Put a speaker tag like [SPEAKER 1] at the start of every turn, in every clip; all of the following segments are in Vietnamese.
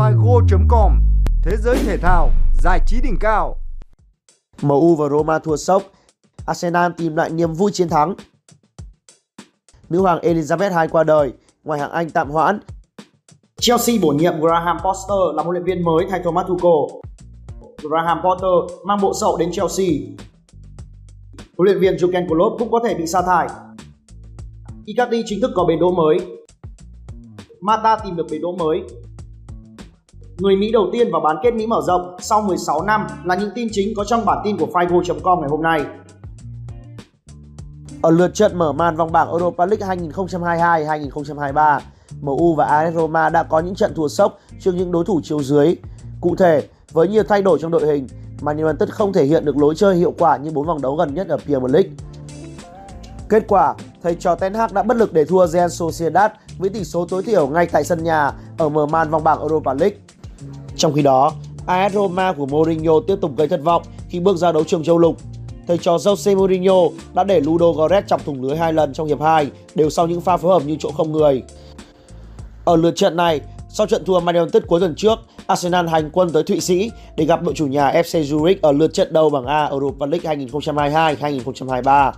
[SPEAKER 1] figo.com Thế giới thể thao, giải trí đỉnh cao.
[SPEAKER 2] MU và Roma thua sốc, Arsenal tìm lại niềm vui chiến thắng. Nữ hoàng Elizabeth II qua đời, ngoài hạng Anh tạm hoãn.
[SPEAKER 3] Chelsea bổ nhiệm Graham Potter làm huấn luyện viên mới thay Thomas Tuchel. Graham Potter mang bộ sậu đến Chelsea. Huấn luyện viên Jurgen Klopp cũng có thể bị sa thải. Icardi chính thức có bến đỗ mới. Mata tìm được bến đỗ mới. Người Mỹ đầu tiên vào bán kết Mỹ mở rộng sau 16 năm là những tin chính có trong bản tin của Figo.com ngày hôm nay.
[SPEAKER 2] Ở lượt trận mở màn vòng bảng Europa League 2022-2023, MU và AS Roma đã có những trận thua sốc trước những đối thủ chiếu dưới. Cụ thể, với nhiều thay đổi trong đội hình, Man United không thể hiện được lối chơi hiệu quả như bốn vòng đấu gần nhất ở Premier League. Kết quả, thầy trò Ten Hag đã bất lực để thua Real Sociedad với tỷ số tối thiểu ngay tại sân nhà ở mở màn vòng bảng Europa League. Trong khi đó, AS Roma của Mourinho tiếp tục gây thất vọng khi bước ra đấu trường châu lục. Thầy trò Jose Mourinho đã để Ludo Goretz chọc thủng lưới hai lần trong hiệp 2 đều sau những pha phối hợp như chỗ không người. Ở lượt trận này, sau trận thua Man United cuối tuần trước, Arsenal hành quân tới Thụy Sĩ để gặp đội chủ nhà FC Zurich ở lượt trận đầu bảng A Europa League 2022-2023.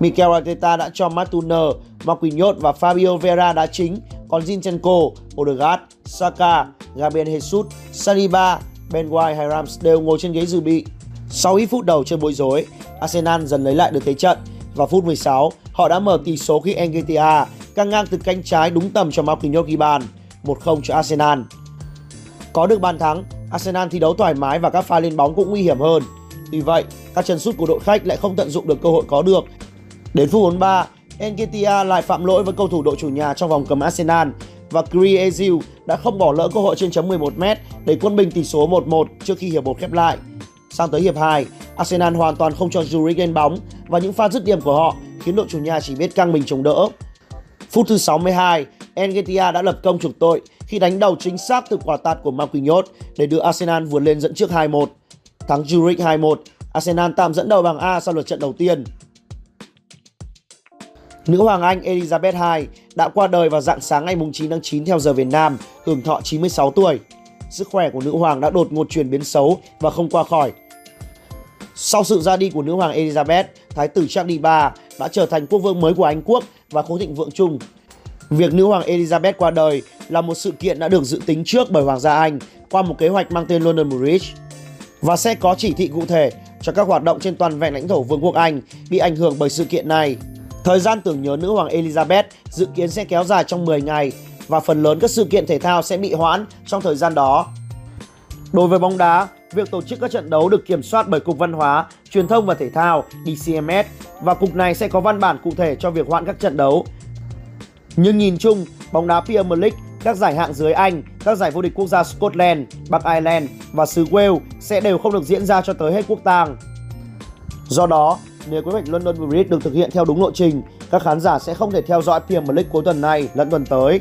[SPEAKER 2] Mikel Arteta đã cho Matt Turner, Marquinhos và Fabio Vera đá chính, còn Zinchenko, Odegaard, Saka, Gabriel Jesus, Saliba, Ben White hay Rams đều ngồi trên ghế dự bị. Sau ít phút đầu chơi bối rối, Arsenal dần lấy lại được thế trận. Vào phút 16, họ đã mở tỷ số khi Engetia căng ngang từ cánh trái đúng tầm cho Marquinhos ghi bàn, 1-0 cho Arsenal. Có được bàn thắng, Arsenal thi đấu thoải mái và các pha lên bóng cũng nguy hiểm hơn. Tuy vậy, các chân sút của đội khách lại không tận dụng được cơ hội có được. Đến phút 43, Engetia lại phạm lỗi với cầu thủ đội chủ nhà trong vòng cấm Arsenal và Gri Ezil đã không bỏ lỡ cơ hội trên chấm 11m để quân bình tỷ số 1-1 trước khi hiệp 1 khép lại. Sang tới hiệp 2, Arsenal hoàn toàn không cho Zurich lên bóng và những pha dứt điểm của họ khiến đội chủ nhà chỉ biết căng mình chống đỡ. Phút thứ 62, Engetia đã lập công trục tội khi đánh đầu chính xác từ quả tạt của Marquinhos để đưa Arsenal vượt lên dẫn trước 2-1. Thắng Zurich 2-1, Arsenal tạm dẫn đầu bảng A sau lượt trận đầu tiên. Nữ hoàng Anh Elizabeth II đã qua đời vào dạng sáng ngày 9 tháng 9 theo giờ Việt Nam, hưởng thọ 96 tuổi. Sức khỏe của nữ hoàng đã đột ngột chuyển biến xấu và không qua khỏi. Sau sự ra đi của nữ hoàng Elizabeth, thái tử Charles III đã trở thành quốc vương mới của Anh quốc và khối thịnh vượng chung. Việc nữ hoàng Elizabeth qua đời là một sự kiện đã được dự tính trước bởi hoàng gia Anh qua một kế hoạch mang tên London Bridge và sẽ có chỉ thị cụ thể cho các hoạt động trên toàn vẹn lãnh thổ Vương quốc Anh bị ảnh hưởng bởi sự kiện này. Thời gian tưởng nhớ nữ hoàng Elizabeth dự kiến sẽ kéo dài trong 10 ngày và phần lớn các sự kiện thể thao sẽ bị hoãn trong thời gian đó. Đối với bóng đá, việc tổ chức các trận đấu được kiểm soát bởi Cục Văn hóa, Truyền thông và Thể thao DCMS và cục này sẽ có văn bản cụ thể cho việc hoãn các trận đấu. Nhưng nhìn chung, bóng đá Premier League, các giải hạng dưới Anh, các giải vô địch quốc gia Scotland, Bắc Ireland và xứ Wales sẽ đều không được diễn ra cho tới hết quốc tang. Do đó, nếu kế hoạch London Bridge được thực hiện theo đúng lộ trình, các khán giả sẽ không thể theo dõi Premier League cuối tuần này lẫn tuần tới.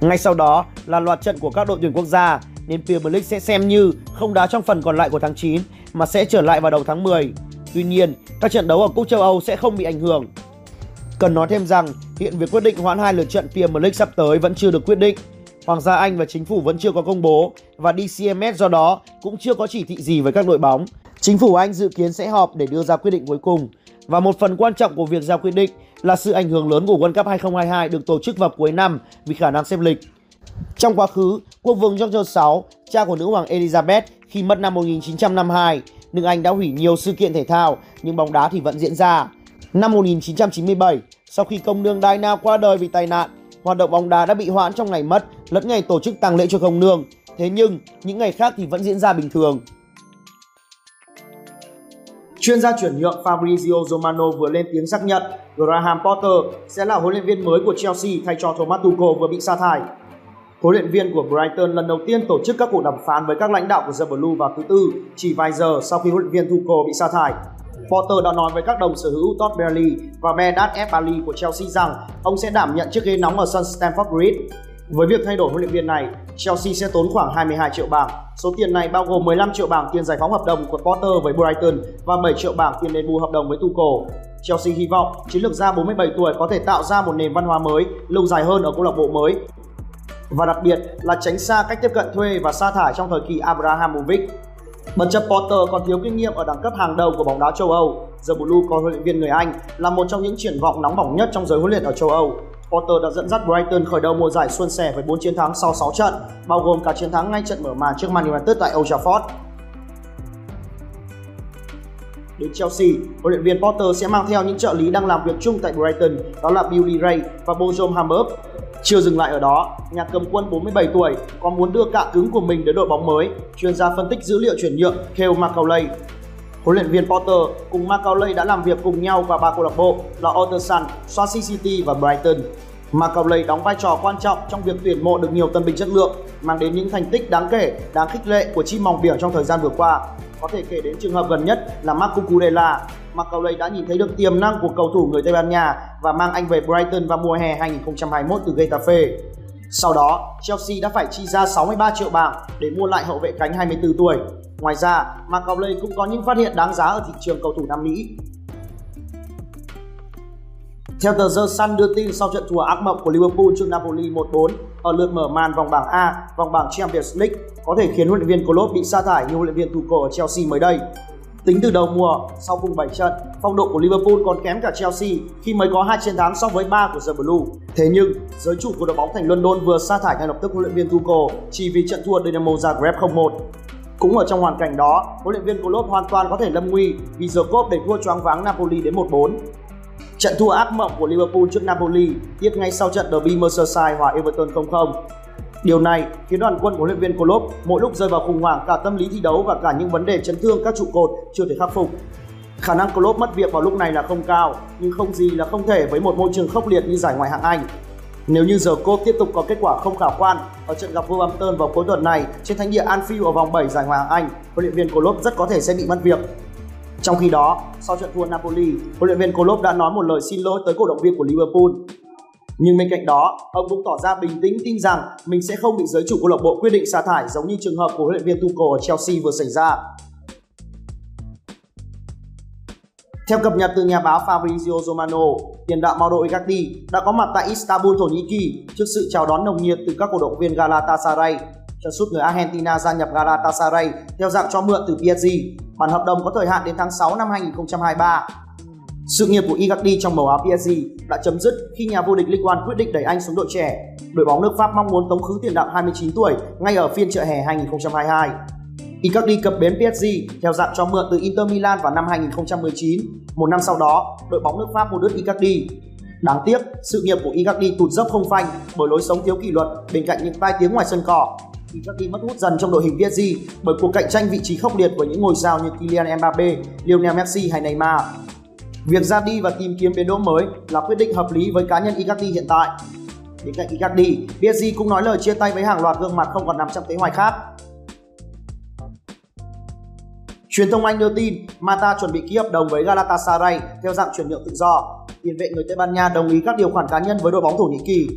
[SPEAKER 2] Ngay sau đó là loạt trận của các đội tuyển quốc gia, nên Premier League sẽ xem như không đá trong phần còn lại của tháng 9 mà sẽ trở lại vào đầu tháng 10. Tuy nhiên, các trận đấu ở Cúp châu Âu sẽ không bị ảnh hưởng. Cần nói thêm rằng, hiện việc quyết định hoãn hai lượt trận Premier League sắp tới vẫn chưa được quyết định. Hoàng gia Anh và chính phủ vẫn chưa có công bố và DCMS do đó cũng chưa có chỉ thị gì với các đội bóng. Chính phủ Anh dự kiến sẽ họp để đưa ra quyết định cuối cùng. Và một phần quan trọng của việc ra quyết định là sự ảnh hưởng lớn của World Cup 2022 được tổ chức vào cuối năm vì khả năng xếp lịch. Trong quá khứ, quốc vương George VI, cha của nữ hoàng Elizabeth khi mất năm 1952, nước Anh đã hủy nhiều sự kiện thể thao nhưng bóng đá thì vẫn diễn ra. Năm 1997, sau khi công nương Diana qua đời vì tai nạn, hoạt động bóng đá đã bị hoãn trong ngày mất lẫn ngày tổ chức tang lễ cho công nương. Thế nhưng, những ngày khác thì vẫn diễn ra bình thường.
[SPEAKER 3] Chuyên gia chuyển nhượng Fabrizio Romano vừa lên tiếng xác nhận Graham Potter sẽ là huấn luyện viên mới của Chelsea thay cho Thomas Tuchel vừa bị sa thải. Huấn luyện viên của Brighton lần đầu tiên tổ chức các cuộc đàm phán với các lãnh đạo của The Blue vào thứ tư, chỉ vài giờ sau khi huấn luyện viên Tuchel bị sa thải. Potter đã nói với các đồng sở hữu Todd Bailey và Bedat Ebali của Chelsea rằng ông sẽ đảm nhận chiếc ghế nóng ở sân Stamford Bridge. Với việc thay đổi huấn luyện viên này, Chelsea sẽ tốn khoảng 22 triệu bảng. Số tiền này bao gồm 15 triệu bảng tiền giải phóng hợp đồng của Potter với Brighton và 7 triệu bảng tiền đền bù hợp đồng với Tuchel. Chelsea hy vọng chiến lược gia 47 tuổi có thể tạo ra một nền văn hóa mới lâu dài hơn ở câu lạc bộ mới và đặc biệt là tránh xa cách tiếp cận thuê và sa thải trong thời kỳ Abrahamovic. Bất chấp Potter còn thiếu kinh nghiệm ở đẳng cấp hàng đầu của bóng đá châu Âu, The Blue có huấn luyện viên người Anh là một trong những triển vọng nóng bỏng nhất trong giới huấn luyện ở châu Âu. Potter đã dẫn dắt Brighton khởi đầu mùa giải suôn sẻ với 4 chiến thắng sau 6 trận, bao gồm cả chiến thắng ngay trận mở màn trước Man United tại Old Trafford. Đến Chelsea, huấn luyện viên Potter sẽ mang theo những trợ lý đang làm việc chung tại Brighton, đó là Billy Ray và Bojom Hamburg. Chưa dừng lại ở đó, nhà cầm quân 47 tuổi còn muốn đưa cạ cứng của mình đến đội bóng mới. Chuyên gia phân tích dữ liệu chuyển nhượng Kale Macaulay Huấn luyện viên Potter cùng Macaulay đã làm việc cùng nhau và ba câu lạc bộ là Otterson, Swansea City và Brighton. Macaulay đóng vai trò quan trọng trong việc tuyển mộ được nhiều tân binh chất lượng, mang đến những thành tích đáng kể, đáng khích lệ của chim mỏng biển trong thời gian vừa qua. Có thể kể đến trường hợp gần nhất là Marco Cucurella. Macaulay đã nhìn thấy được tiềm năng của cầu thủ người Tây Ban Nha và mang anh về Brighton vào mùa hè 2021 từ Getafe. Sau đó, Chelsea đã phải chi ra 63 triệu bảng để mua lại hậu vệ cánh 24 tuổi. Ngoài ra, Macaulay cũng có những phát hiện đáng giá ở thị trường cầu thủ Nam Mỹ. Theo tờ The Sun đưa tin sau trận thua ác mộng của Liverpool trước Napoli 1-4 ở lượt mở màn vòng bảng A, vòng bảng Champions League có thể khiến huấn luyện viên Klopp bị sa thải như huấn luyện viên Tuchel ở Chelsea mới đây. Tính từ đầu mùa, sau cùng 7 trận, phong độ của Liverpool còn kém cả Chelsea khi mới có hai chiến thắng so với 3 của The Blue. Thế nhưng, giới chủ của đội bóng thành London vừa sa thải ngay lập tức huấn luyện viên Tuchel chỉ vì trận thua Dynamo Zagreb 0-1. Cũng ở trong hoàn cảnh đó, huấn luyện viên Klopp hoàn toàn có thể lâm nguy vì giờ cốp để thua choáng váng Napoli đến 1-4. Trận thua ác mộng của Liverpool trước Napoli tiếp ngay sau trận derby Merseyside hòa Everton 0-0. Điều này khiến đoàn quân của huấn luyện viên Klopp mỗi lúc rơi vào khủng hoảng cả tâm lý thi đấu và cả những vấn đề chấn thương các trụ cột chưa thể khắc phục. Khả năng Klopp mất việc vào lúc này là không cao, nhưng không gì là không thể với một môi trường khốc liệt như giải ngoại hạng Anh. Nếu như giờ cô tiếp tục có kết quả không khả quan ở trận gặp Wolverhampton vào cuối tuần này trên thánh địa Anfield ở vòng 7 giải Ngoại hạng Anh, huấn luyện viên Klopp rất có thể sẽ bị mất việc. Trong khi đó, sau trận thua Napoli, huấn luyện viên Klopp đã nói một lời xin lỗi tới cổ động viên của Liverpool. Nhưng bên cạnh đó, ông cũng tỏ ra bình tĩnh tin rằng mình sẽ không bị giới chủ câu lạc bộ quyết định sa thải giống như trường hợp của huấn luyện viên Tuchel ở Chelsea vừa xảy ra. Theo cập nhật từ nhà báo Fabrizio Romano, tiền đạo Mauro Icardi đã có mặt tại Istanbul, Thổ Nhĩ Kỳ trước sự chào đón nồng nhiệt từ các cổ động viên Galatasaray. Chân sút người Argentina gia nhập Galatasaray theo dạng cho mượn từ PSG. Bản hợp đồng có thời hạn đến tháng 6 năm 2023. Sự nghiệp của Icardi trong màu áo PSG đã chấm dứt khi nhà vô địch Ligue 1 quyết định đẩy anh xuống đội trẻ. Đội bóng nước Pháp mong muốn tống khứ tiền đạo 29 tuổi ngay ở phiên chợ hè 2022. Icardi cập bến PSG theo dạng cho mượn từ Inter Milan vào năm 2019. Một năm sau đó, đội bóng nước Pháp mua đứt Icardi. Đáng tiếc, sự nghiệp của Icardi tụt dốc không phanh bởi lối sống thiếu kỷ luật bên cạnh những tai tiếng ngoài sân cỏ. Icardi mất hút dần trong đội hình PSG bởi cuộc cạnh tranh vị trí khốc liệt với những ngôi sao như Kylian Mbappe, Lionel Messi hay Neymar. Việc ra đi và tìm kiếm bến đỗ mới là quyết định hợp lý với cá nhân Icardi hiện tại. Bên cạnh Icardi, PSG cũng nói lời chia tay với hàng loạt gương mặt không còn nằm trong kế hoạch khác. Truyền thông Anh đưa tin Mata chuẩn bị ký hợp đồng với Galatasaray theo dạng chuyển nhượng tự do. Tiền vệ người Tây Ban Nha đồng ý các điều khoản cá nhân với đội bóng Thổ Nhĩ Kỳ.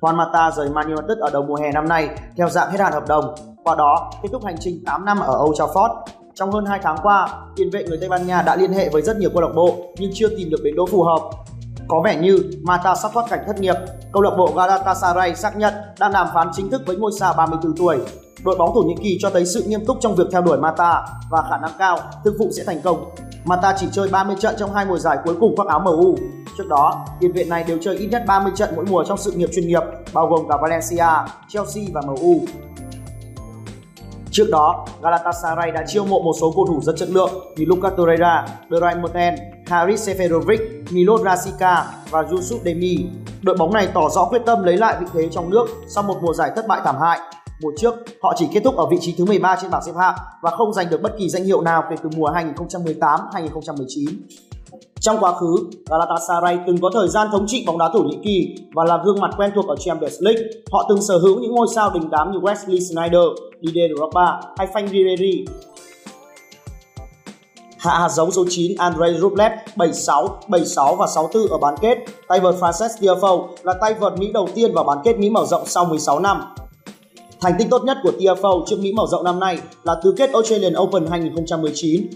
[SPEAKER 3] Juan Mata rời Man United ở đầu mùa hè năm nay theo dạng hết hạn hợp đồng. Qua đó, kết thúc hành trình 8 năm ở Old Trafford. Trong hơn 2 tháng qua, tiền vệ người Tây Ban Nha đã liên hệ với rất nhiều câu lạc bộ nhưng chưa tìm được bến đỗ phù hợp. Có vẻ như Mata sắp thoát cảnh thất nghiệp. Câu lạc bộ Galatasaray xác nhận đang đàm phán chính thức với ngôi sao 34 tuổi đội bóng Thổ Nhĩ Kỳ cho thấy sự nghiêm túc trong việc theo đuổi Mata và khả năng cao thương vụ sẽ thành công. Mata chỉ chơi 30 trận trong hai mùa giải cuối cùng khoác áo MU. Trước đó, tiền vệ này đều chơi ít nhất 30 trận mỗi mùa trong sự nghiệp chuyên nghiệp, bao gồm cả Valencia, Chelsea và MU. Trước đó, Galatasaray đã chiêu mộ một số cầu thủ rất chất lượng như Lucas Torreira, Derain Merten, Haris Seferovic, Milot Rasika và Yusuf Demi. Đội bóng này tỏ rõ quyết tâm lấy lại vị thế trong nước sau một mùa giải thất bại thảm hại Mùa trước, họ chỉ kết thúc ở vị trí thứ 13 trên bảng xếp hạng và không giành được bất kỳ danh hiệu nào kể từ mùa 2018-2019. Trong quá khứ, Galatasaray từng có thời gian thống trị bóng đá Thổ Nhĩ Kỳ và là gương mặt quen thuộc ở Champions League. Họ từng sở hữu những ngôi sao đình đám như Wesley Sneijder, Didier Drogba hay Frank Ribery. Hạ hạt giống số 9 Andrei Rublev 76, 76 và 64 ở bán kết. Tay vợt Frances Tiafoe là tay vợt Mỹ đầu tiên vào bán kết Mỹ mở rộng sau 16 năm. Thành tích tốt nhất của Tiafoe trước Mỹ mở rộng năm nay là tứ kết Australian Open 2019.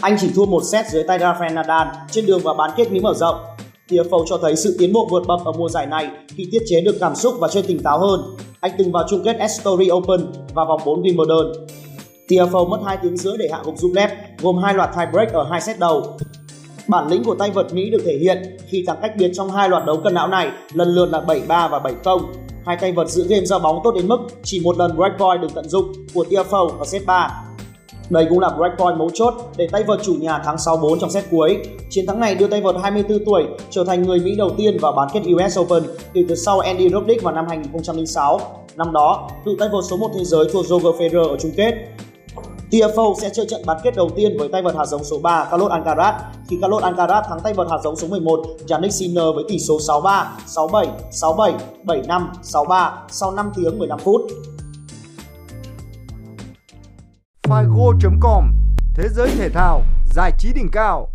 [SPEAKER 3] Anh chỉ thua một set dưới tay Rafael Nadal trên đường vào bán kết Mỹ mở rộng. Tiafoe cho thấy sự tiến bộ vượt bậc ở mùa giải này khi tiết chế được cảm xúc và chơi tỉnh táo hơn.
[SPEAKER 2] Anh từng vào chung kết Estory Open và vòng 4 Wimbledon. Tiafoe mất 2 tiếng rưỡi để hạ gục Zublev, gồm hai loạt tie break ở hai set đầu. Bản lĩnh của tay vợt Mỹ được thể hiện khi thắng cách biệt trong hai loạt đấu cân não này lần lượt là 7-3 và 7-0. Hai tay vợt giữ game giao bóng tốt đến mức chỉ một lần break point được tận dụng của Tiafoe ở set 3. Đây cũng là breakpoint mấu chốt để tay vợt chủ nhà thắng 6-4 trong set cuối. Chiến thắng này đưa tay vợt 24 tuổi trở thành người Mỹ đầu tiên vào bán kết US Open kể từ sau Andy Roddick vào năm 2006. Năm đó, cựu tay vợt số 1 thế giới thua Roger Federer ở chung kết. TFO sẽ chơi trận bán kết đầu tiên với tay vợt hạt giống số 3 Carlos Alcaraz khi Carlos Alcaraz thắng tay vợt hạt giống số 11 Yannick Sinner với tỷ số 6-3, 6-7, 6-7, 7-5, 6-3 sau 5 tiếng 15 phút.
[SPEAKER 1] Figo.com Thế giới thể thao, giải trí đỉnh cao.